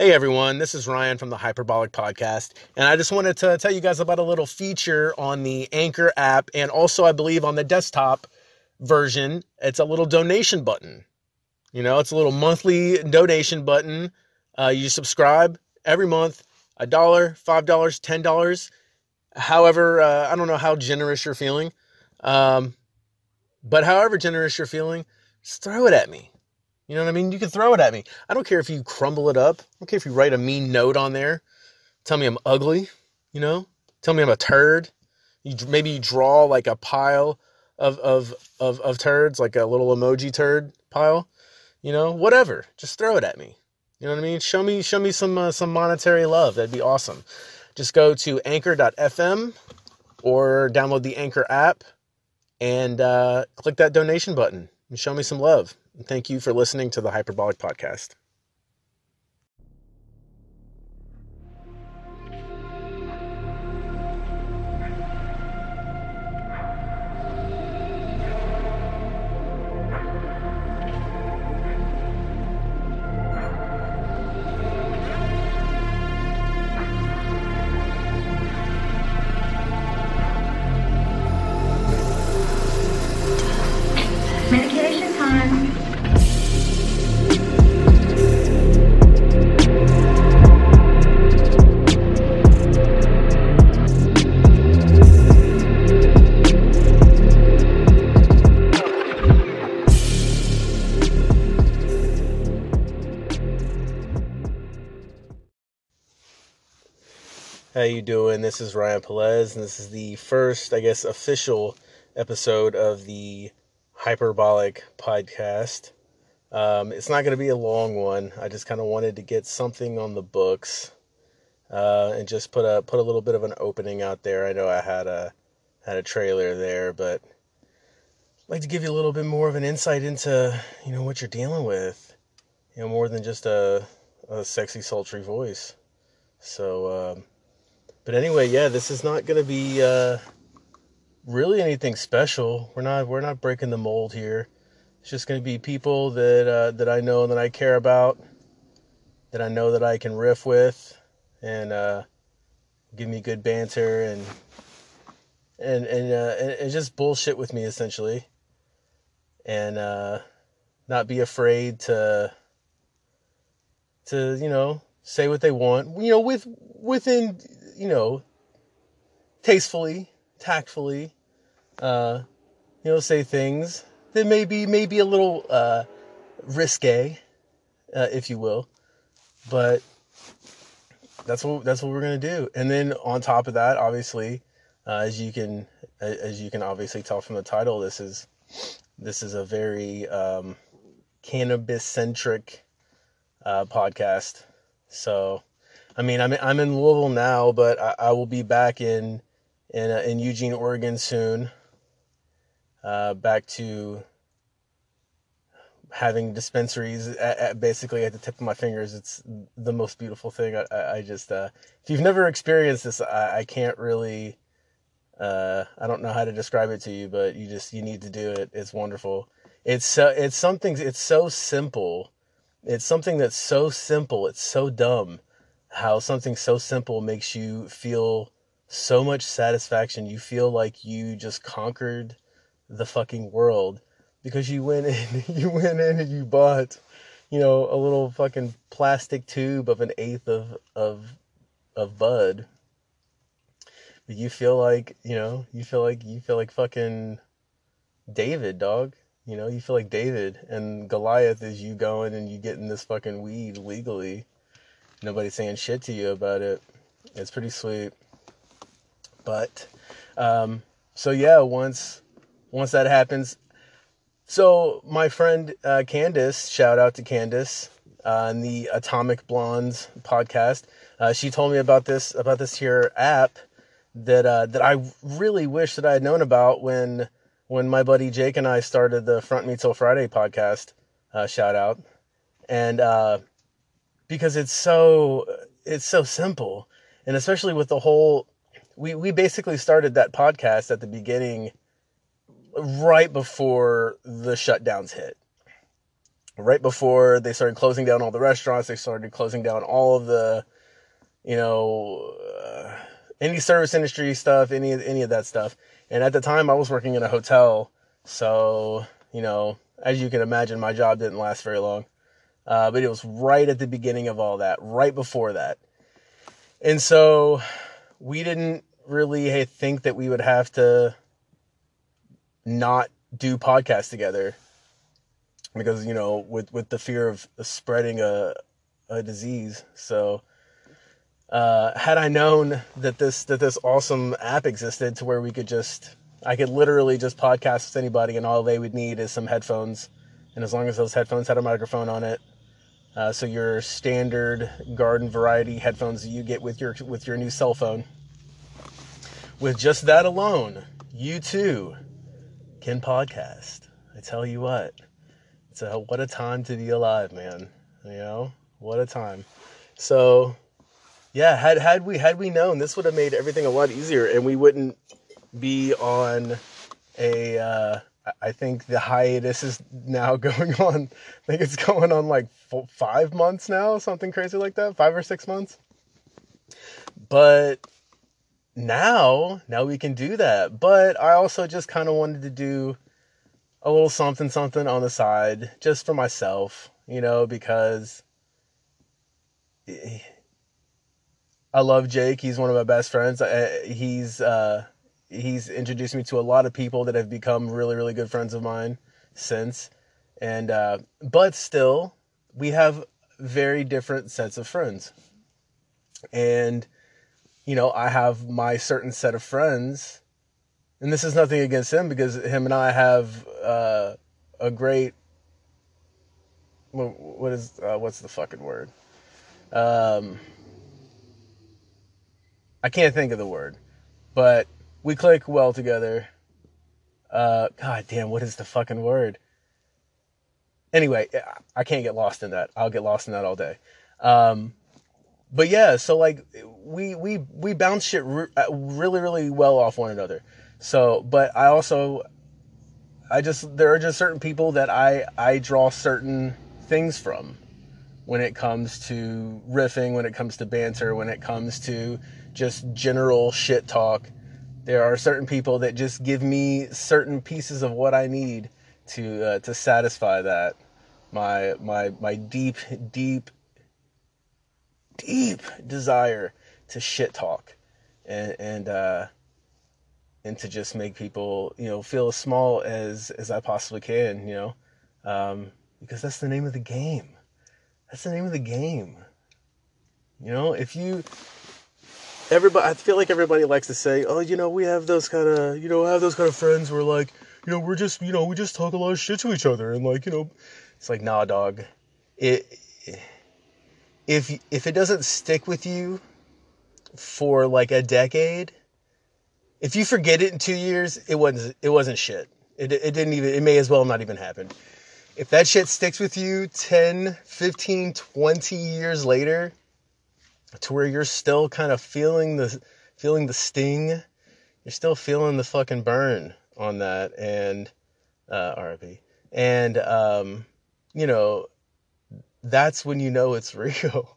Hey everyone, this is Ryan from the Hyperbolic Podcast, and I just wanted to tell you guys about a little feature on the Anchor app and also, I believe, on the desktop version. It's a little donation button. You know, it's a little monthly donation button. Uh, you subscribe every month, a dollar, five dollars, ten dollars, however, uh, I don't know how generous you're feeling, um, but however generous you're feeling, just throw it at me. You know what I mean? You can throw it at me. I don't care if you crumble it up. I don't care if you write a mean note on there. Tell me I'm ugly. You know? Tell me I'm a turd. You maybe you draw like a pile of of of of turds, like a little emoji turd pile. You know, whatever. Just throw it at me. You know what I mean? Show me show me some uh, some monetary love. That'd be awesome. Just go to anchor.fm or download the Anchor app and uh, click that donation button and show me some love. Thank you for listening to the Hyperbolic Podcast. How you doing? This is Ryan Pelez, and this is the first, I guess, official episode of the Hyperbolic Podcast. Um, it's not going to be a long one. I just kind of wanted to get something on the books uh, and just put a put a little bit of an opening out there. I know I had a had a trailer there, but I'd like to give you a little bit more of an insight into you know what you're dealing with. You know, more than just a a sexy, sultry voice. So. Um, but anyway, yeah, this is not going to be uh, really anything special. We're not we're not breaking the mold here. It's just going to be people that uh, that I know and that I care about, that I know that I can riff with, and uh, give me good banter and and and, uh, and and just bullshit with me essentially, and uh, not be afraid to to you know say what they want. You know, with within you know tastefully, tactfully, uh, you know, say things that may be maybe a little uh, risque, uh, if you will, but that's what that's what we're gonna do. And then on top of that, obviously, uh, as you can as you can obviously tell from the title, this is this is a very um, cannabis centric uh, podcast. So, I mean, I'm I'm in Louisville now, but I, I will be back in in uh, in Eugene, Oregon soon. Uh, back to having dispensaries at, at basically at the tip of my fingers. It's the most beautiful thing. I, I, I just uh, if you've never experienced this, I, I can't really. Uh, I don't know how to describe it to you, but you just you need to do it. It's wonderful. It's so it's something. It's so simple. It's something that's so simple. It's so dumb. How something so simple makes you feel so much satisfaction. You feel like you just conquered the fucking world because you went in, you went in and you bought, you know, a little fucking plastic tube of an eighth of of of bud. But you feel like, you know, you feel like you feel like fucking David, dog. You know, you feel like David and Goliath is you going and you getting this fucking weed legally. Nobody saying shit to you about it. It's pretty sweet. But um so yeah, once once that happens, so my friend uh, Candace, shout out to Candace uh, on the Atomic Blondes podcast. Uh, she told me about this about this here app that uh, that I really wish that I had known about when when my buddy Jake and I started the Front Me Till Friday podcast. Uh, shout out, and uh, because it's so it's so simple, and especially with the whole we we basically started that podcast at the beginning right before the shutdowns hit. right before they started closing down all the restaurants, they started closing down all of the, you know, uh, any service industry stuff, any any of that stuff. And at the time, I was working in a hotel, so you know, as you can imagine, my job didn't last very long. Uh, but it was right at the beginning of all that, right before that. And so we didn't really think that we would have to not do podcasts together because you know with with the fear of spreading a a disease so uh, had I known that this that this awesome app existed to where we could just I could literally just podcast with anybody and all they would need is some headphones and as long as those headphones had a microphone on it uh, so your standard garden variety headphones that you get with your with your new cell phone. With just that alone you too can podcast. I tell you what it's a what a time to be alive man you know? What a time. So yeah, had had we had we known, this would have made everything a lot easier, and we wouldn't be on a. Uh, I think the hiatus is now going on. I think it's going on like five months now, something crazy like that, five or six months. But now, now we can do that. But I also just kind of wanted to do a little something, something on the side, just for myself, you know, because I love Jake. He's one of my best friends. He's uh, he's introduced me to a lot of people that have become really really good friends of mine since. And uh, but still, we have very different sets of friends. And you know, I have my certain set of friends, and this is nothing against him because him and I have uh, a great. What is uh, what's the fucking word? Um, I can't think of the word, but we click well together. Uh, God damn, what is the fucking word? Anyway, I can't get lost in that. I'll get lost in that all day. Um, but yeah, so like we we we bounce shit re- uh, really really well off one another. So, but I also I just there are just certain people that I I draw certain things from when it comes to riffing, when it comes to banter, when it comes to just general shit talk. There are certain people that just give me certain pieces of what I need to uh, to satisfy that. My my my deep deep deep desire to shit talk and and uh and to just make people you know feel as small as as I possibly can you know? Um because that's the name of the game. That's the name of the game. You know if you everybody I feel like everybody likes to say, "Oh, you know, we have those kind of, you know, have those kind of friends where like, you know, we're just, you know, we just talk a lot of shit to each other and like, you know, it's like, "Nah, dog. It if if it doesn't stick with you for like a decade, if you forget it in 2 years, it wasn't it wasn't shit. It it didn't even it may as well not even happen. If that shit sticks with you 10, 15, 20 years later, to where you're still kind of feeling the feeling the sting. You're still feeling the fucking burn on that and uh RP. And um, you know, that's when you know it's real.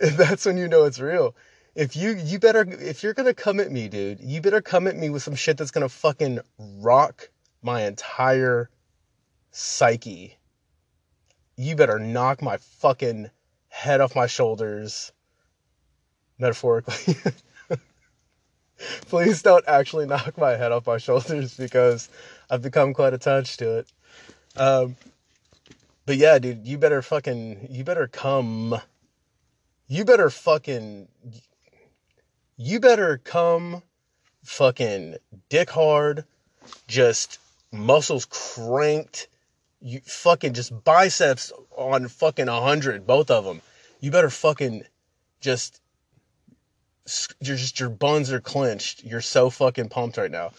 that's when you know it's real. If you you better if you're gonna come at me, dude, you better come at me with some shit that's gonna fucking rock my entire psyche. You better knock my fucking head off my shoulders, metaphorically. Please don't actually knock my head off my shoulders because I've become quite attached to it. Um, but yeah, dude, you better fucking, you better come, you better fucking, you better come fucking dick hard, just muscles cranked, you fucking just biceps on fucking a hundred, both of them you better fucking just you're just your buns are clenched. You're so fucking pumped right now.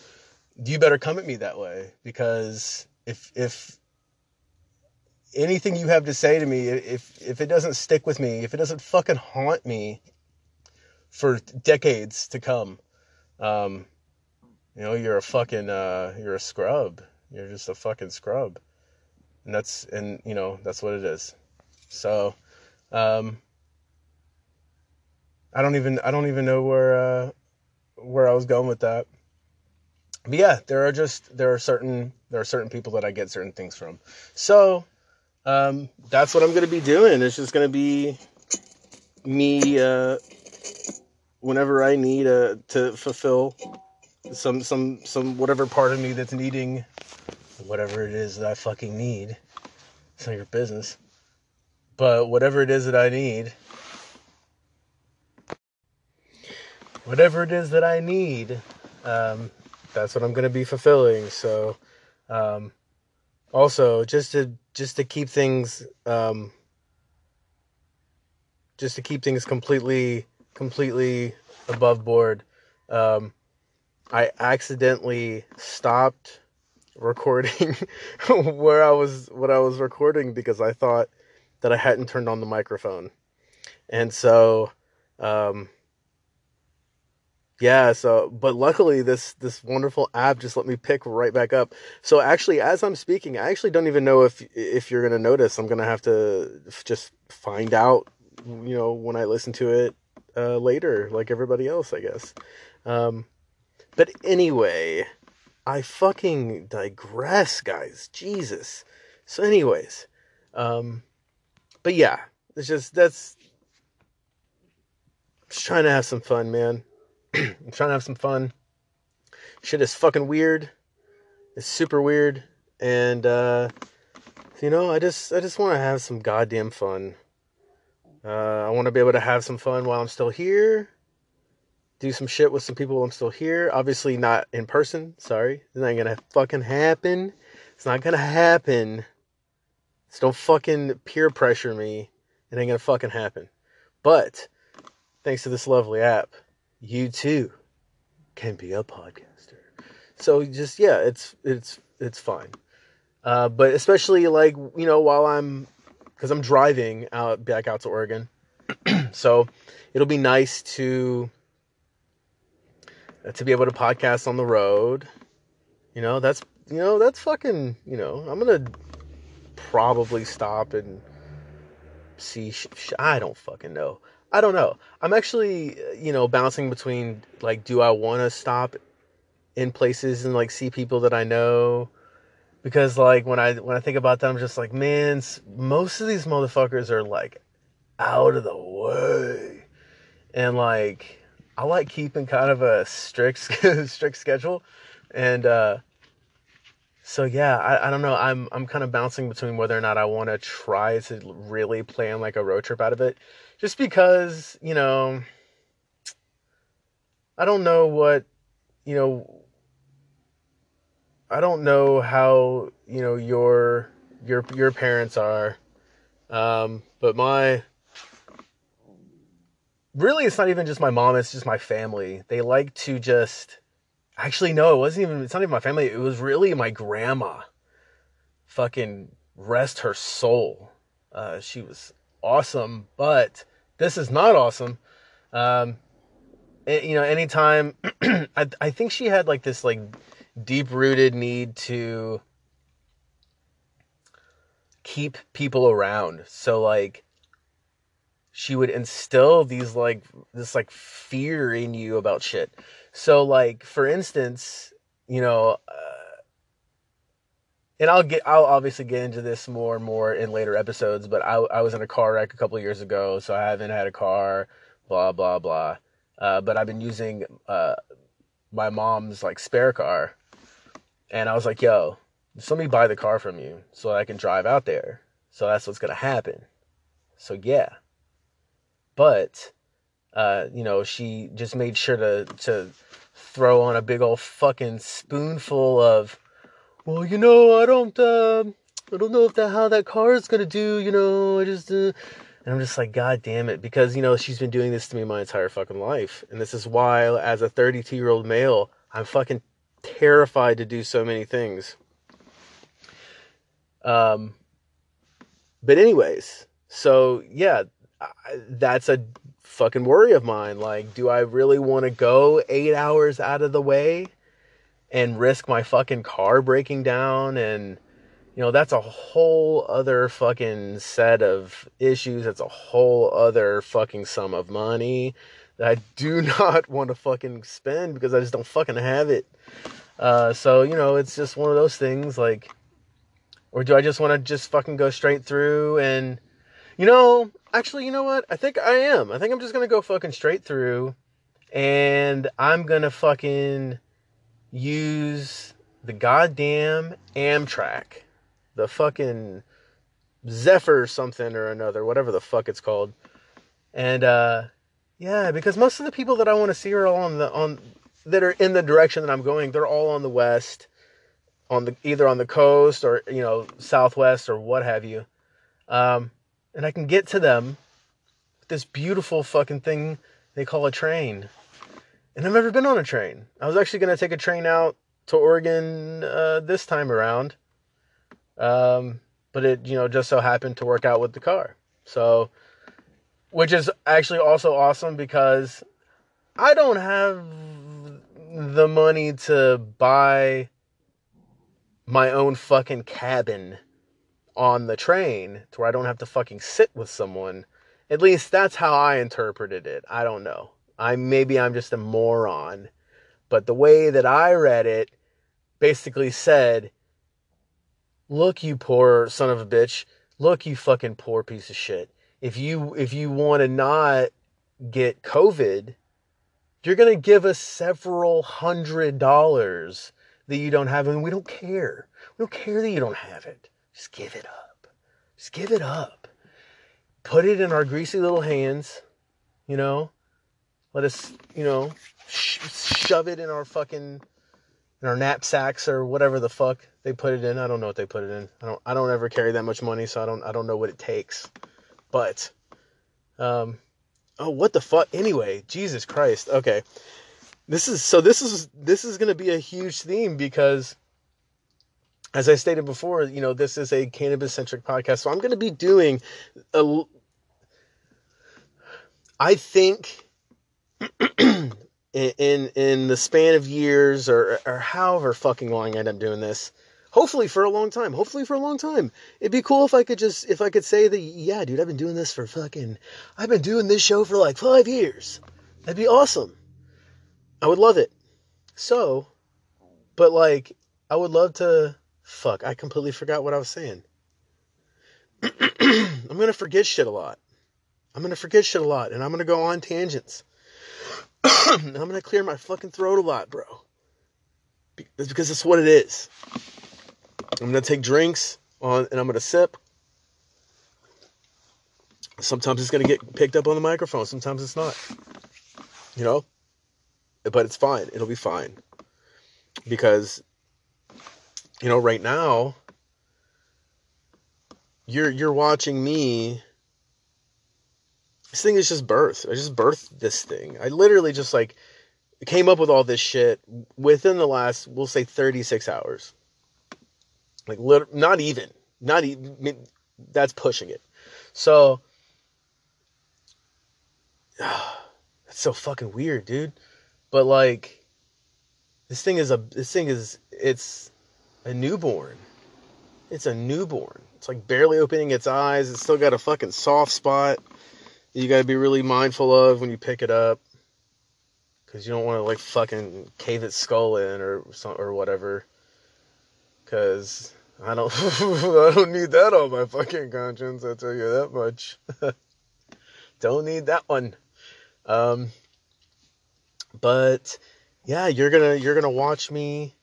You better come at me that way because if if anything you have to say to me, if if it doesn't stick with me, if it doesn't fucking haunt me for decades to come, um, you know, you're a fucking uh, you're a scrub. You're just a fucking scrub. and that's and you know that's what it is. So, um, I don't even I don't even know where uh, where I was going with that. But yeah, there are just there are certain there are certain people that I get certain things from. So um, that's what I'm gonna be doing. It's just gonna be me uh, whenever I need uh, to fulfill some some some whatever part of me that's needing whatever it is that I fucking need. It's not your business. But whatever it is that I need, whatever it is that I need, um, that's what I'm gonna be fulfilling. So, um, also just to just to keep things, um, just to keep things completely completely above board. Um, I accidentally stopped recording where I was what I was recording because I thought that I hadn't turned on the microphone. And so um yeah, so but luckily this this wonderful app just let me pick right back up. So actually as I'm speaking, I actually don't even know if if you're going to notice. I'm going to have to just find out, you know, when I listen to it uh later like everybody else, I guess. Um but anyway, I fucking digress, guys. Jesus. So, anyways, um, but yeah, it's just that's I'm just trying to have some fun, man. I'm trying to have some fun. Shit is fucking weird. It's super weird, and uh, you know, I just I just want to have some goddamn fun. Uh, I want to be able to have some fun while I'm still here do some shit with some people while I'm still here. Obviously, not in person. Sorry. It's not gonna fucking happen. It's not gonna happen. So don't fucking peer pressure me. It ain't gonna fucking happen. But thanks to this lovely app, you too can be a podcaster. So just yeah, it's it's it's fine. Uh, but especially like you know while I'm because I'm driving out back out to Oregon, so it'll be nice to to be able to podcast on the road. You know, that's you know, that's fucking, you know, I'm to probably stop and see sh- sh- I don't fucking know. I don't know. I'm actually, you know, bouncing between like do I want to stop in places and like see people that I know because like when I when I think about them I'm just like, man, most of these motherfuckers are like out of the way. And like I like keeping kind of a strict strict schedule, and uh, so yeah, I, I don't know. I'm I'm kind of bouncing between whether or not I want to try to really plan like a road trip out of it, just because you know. I don't know what, you know. I don't know how you know your your your parents are, um, but my really it's not even just my mom it's just my family they like to just actually no it wasn't even it's not even my family. It was really my grandma. Fucking rest her soul. Uh, she was awesome but this is not awesome. Um, it, you know anytime I, I think she had like this like deep rooted need to keep people around. So like she would instill these like this like fear in you about shit. So like for instance, you know, uh, and I'll get I'll obviously get into this more and more in later episodes, but I I was in a car wreck a couple years ago, so I haven't had a car, blah blah blah. Uh, but I've been using uh, my mom's like spare car, and I was like, "Yo, just let me buy the car from you so I can drive out there." So that's what's gonna happen. So yeah, but uh, you know, she just made sure to to throw on a big old fucking spoonful of, well, you know, I don't, uh, I don't know if that how that car is gonna do. You know, I just, uh, and I'm just like, God damn it, because you know she's been doing this to me my entire fucking life, and this is why, as a 32 year old male, I'm fucking terrified to do so many things. Um, but anyways, so yeah, that's a fucking worry of mine. Like, do I really want to go eight hours out of the way and risk my fucking car breaking down and, you know, that's a whole other fucking set of issues. That's a whole other fucking sum of money that I do not want to fucking spend because I just don't fucking have it. Uh, so, you know, it's just one of those things like, or do I just want to just fucking go straight through and, you know, actually, you know what? I think I am. I think I'm just to go fucking straight through and I'm to fucking use the goddamn Amtrak, the fucking Zephyr something or another, whatever the fuck it's called. And, uh, yeah, because most of the people that I want to see are all on the, on, that are in the direction that I'm going, they're all on the west, on the either on the coast or you know southwest or what have you, um, and I can get to them with this beautiful fucking thing they call a train. And I've never been on a train. I was actually going to take a train out to Oregon uh, this time around, um, but it you know just so happened to work out with the car. So, which is actually also awesome because I don't have the money to buy my own fucking cabin on the train to where I don't have to fucking sit with someone. At least that's how I interpreted it. I don't know. I maybe I'm just a moron. But the way that I read it basically said, "Look you poor son of a bitch. Look you fucking poor piece of shit. If you if you want to not get COVID, you're going to give us several hundred dollars that you don't have, and we don't care. We don't care that you don't have it. Just give it up. Just give it up. Put it in our greasy little hands, you know. Let us, you know, sh- shove it in our fucking in our knapsacks or whatever the fuck they put it in. I don't know what they put it in. I don't I don't ever carry that much money, so I don't I don't know what it takes. But um oh what the fuck anyway, Jesus Christ. Okay. This is so this is this is going to be a huge theme because as I stated before, you know, this is a cannabis centric podcast. So I'm going to be doing a I think in, in in the span of years or or however fucking long I end up doing this, hopefully for a long time, hopefully for a long time. It'd be cool if I could just if I could say that yeah, dude, I've been doing this for fucking I've been doing this show for like 5 years. That'd be awesome. I would love it. So, but like I would love to fuck, I completely forgot what I was saying. I'm to forget shit a lot. I'm to forget shit a lot and I'm to go on tangents. I'm to clear my fucking throat a lot, bro. That's because it's what it is. I'm to take drinks on and I'm to sip. Sometimes it's to get picked up on the microphone, sometimes it's not. You know? But it's fine. It'll be fine. Because you know, right now you're you're watching me this thing is just birth. I just birthed this thing. I literally just like came up with all this shit within the last, we'll say, 36 hours. Like, lit- not even, not even. I mean, that's pushing it. So, that's so fucking weird, dude. But like, this thing is a, this thing is, it's a newborn. It's a newborn. It's like barely opening its eyes. It's still got a fucking soft spot you got to be really mindful of when you pick it up because you don't want to like fucking cave its skull in or or whatever because I don't I don't need that on my fucking conscience I tell you that much don't need that one um but yeah you're gonna you're gonna watch me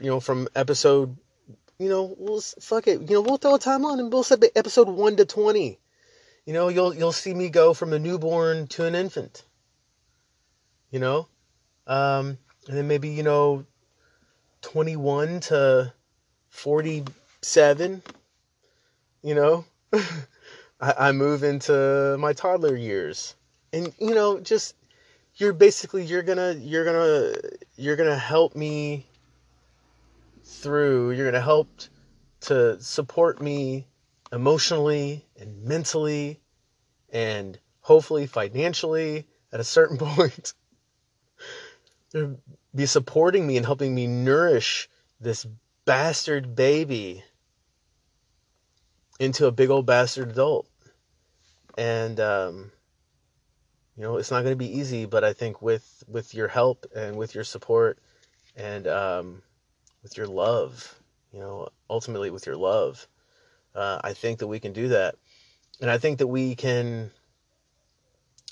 you know from episode you know we'll fuck it. You know we'll throw a timeline and we'll set the episode 1 to 20 you know, you'll you'll see me go from a newborn to an infant. You know, um, and then maybe you know, twenty one to forty seven. You know, I, I move into my toddler years, and you know, just you're basically you're gonna you're gonna you're gonna help me through. You're gonna help to support me emotionally and mentally and hopefully financially at a certain point. Be supporting me and helping me nourish this bastard baby into a big old bastard adult. And um, you know, it's not going to be easy, but I think with with your help and with your support and um, with your love, you know, ultimately with your love, uh, I think that we can do that, and I think that we can.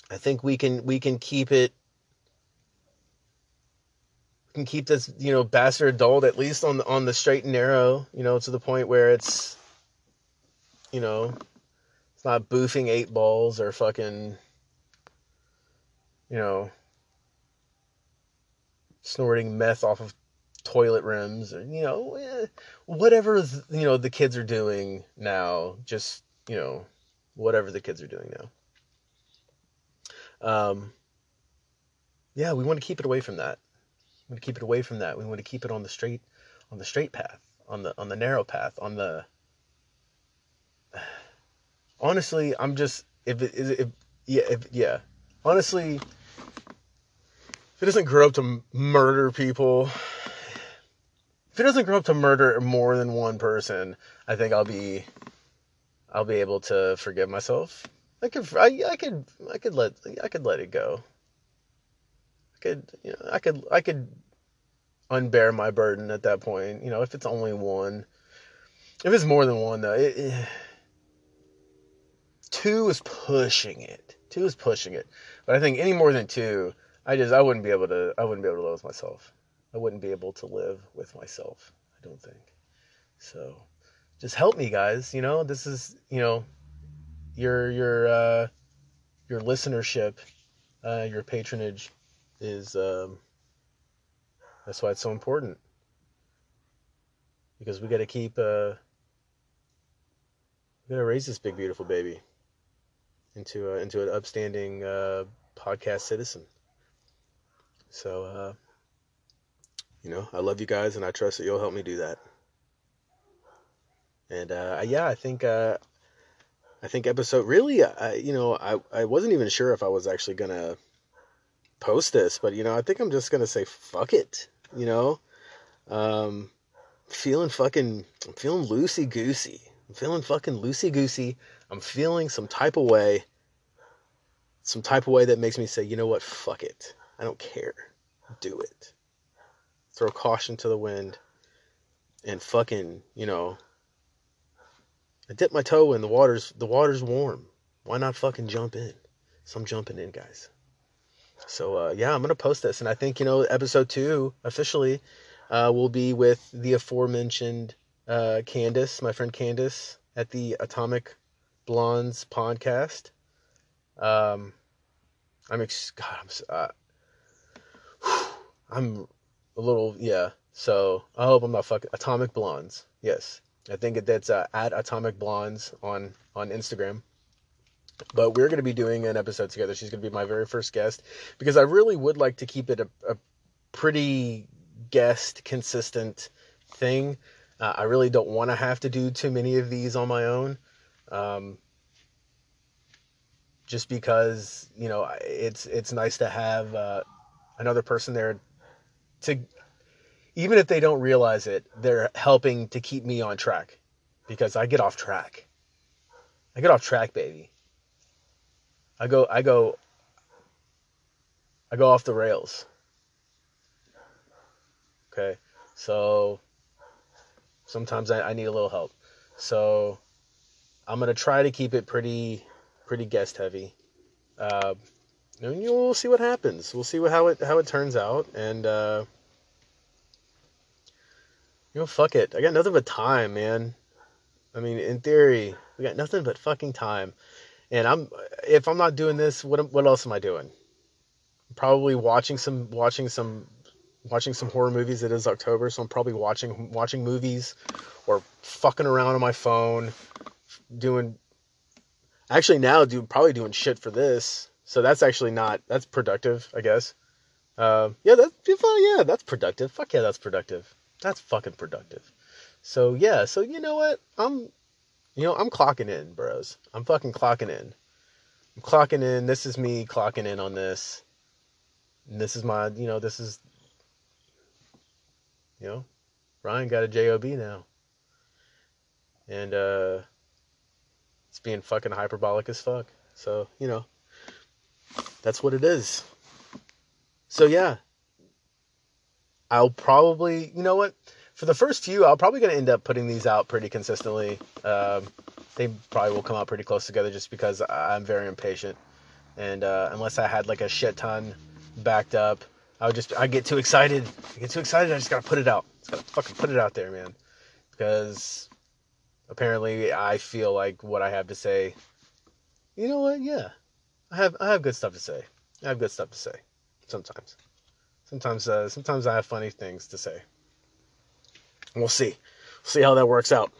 I think we can we can keep it. We can keep this you know bastard adult at least on the on the straight and narrow, you know, to the point where it's, you know, it's not boofing eight balls or fucking you know, snorting meth off of toilet rims or you know eh, whatever you know the kids are doing now just you know whatever the kids are doing now. Um yeah we want to keep it away from that. We want to keep it away from that. We want to keep it on the straight on the straight path on the on the narrow path on the honestly i'm just if it is if yeah if yeah. Honestly if it doesn't grow up to murder people if it doesn't grow up to murder more than one person i think i'll be i'll be able to forgive myself. I could i, I could i could let i could let it go. I could you know i could i could unbear my burden at that point. You know if it's only one if it's more than one though it, it, two is pushing it. Two is pushing it. But i think any more than two i just i wouldn't be able to i wouldn't be able to live with myself i wouldn't be able to live with myself i don't think. So just help me guys you know? This is you know your your uh your listenership uh your patronage is um that's why it's so important. Because we got to keep uh we got to raise this big beautiful baby into uh, into an upstanding uh, podcast citizen. So, uh, you know, I love you guys, and I trust that you'll help me do that. And uh, yeah, I think uh, I think episode really, I, you know, I I wasn't even sure if I was actually gonna post this, but you know, I think I'm just gonna say fuck it. You know, um, feeling fucking, I'm feeling loosey goosey. I'm feeling fucking loosey goosey. I'm feeling some type of way, some type of way that makes me say, you know what, fuck it. I don't care. Do it. Throw caution to the wind and fucking, you know, I dip my toe in the water's the water's warm. Why not fucking jump in? So I'm jumping in, guys. So uh, yeah, I'm gonna post this, and I think you know episode two officially uh, will be with the aforementioned uh, Candace, my friend Candace, at the Atomic Blondes podcast. Um, I'm ex- God, I'm uh, I'm a little yeah. So I hope I'm not fucking Atomic Blondes. Yes, I think that's uh, at Atomic Blondes on on Instagram. But we're going to be doing an episode together. She's going to be my very first guest because I really would like to keep it a, a pretty guest consistent thing. Uh, I really don't want to have to do too many of these on my own. Um, just because you know it's it's nice to have uh, another person there to even if they don't realize it they're helping to keep me on track because i get off track. I get off track baby. I go i go i go off the rails. Okay? So sometimes i, I need a little help. So i'm to try to keep it pretty pretty guest heavy. Uh, and we'll see what happens. We'll see what, how it how it turns out, and uh, you know, fuck it. I got nothing but time, man. I mean, in theory, we got nothing but fucking time. And I'm if I'm not doing this, what what else am I doing? Probably watching some watching some watching some horror movies. It is October, so I'm probably watching watching movies or fucking around on my phone, doing. Actually, now do probably doing shit for this. So that's actually not that's productive, I guess. Uh, yeah, that's yeah, that's productive. Fuck yeah, that's productive. That's fucking productive. So yeah, so you know what? I'm you know, I'm clocking in, bros. I'm fucking clocking in. I'm clocking in. This is me clocking in on this. And this is my, you know, this is you know, Ryan got a job now. And uh it's being fucking hyperbolic as fuck. So you know, that's what it is. So yeah, I'll probably, you know what, for the first few, I'll probably gonna end up putting these out pretty consistently. Um, they probably will come out pretty close together just because I'm very impatient, and uh, unless I had like a shit ton backed up, I would just I get too excited. I get too excited. I just gotta put it out. Just gotta fucking put it out there, man, because apparently I feel like what I have to say. You know what? Yeah, I have I have good stuff to say. I have good stuff to say sometimes. Sometimes uh, sometimes I have funny things to say. We'll see. We'll see how that works out.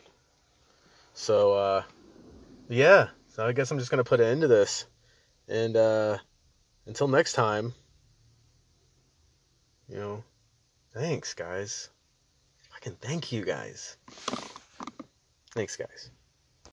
So uh, yeah. So I guess I'm just gonna put an end to this. And uh, until next time, you know, thanks guys. I can thank you guys. Thanks guys.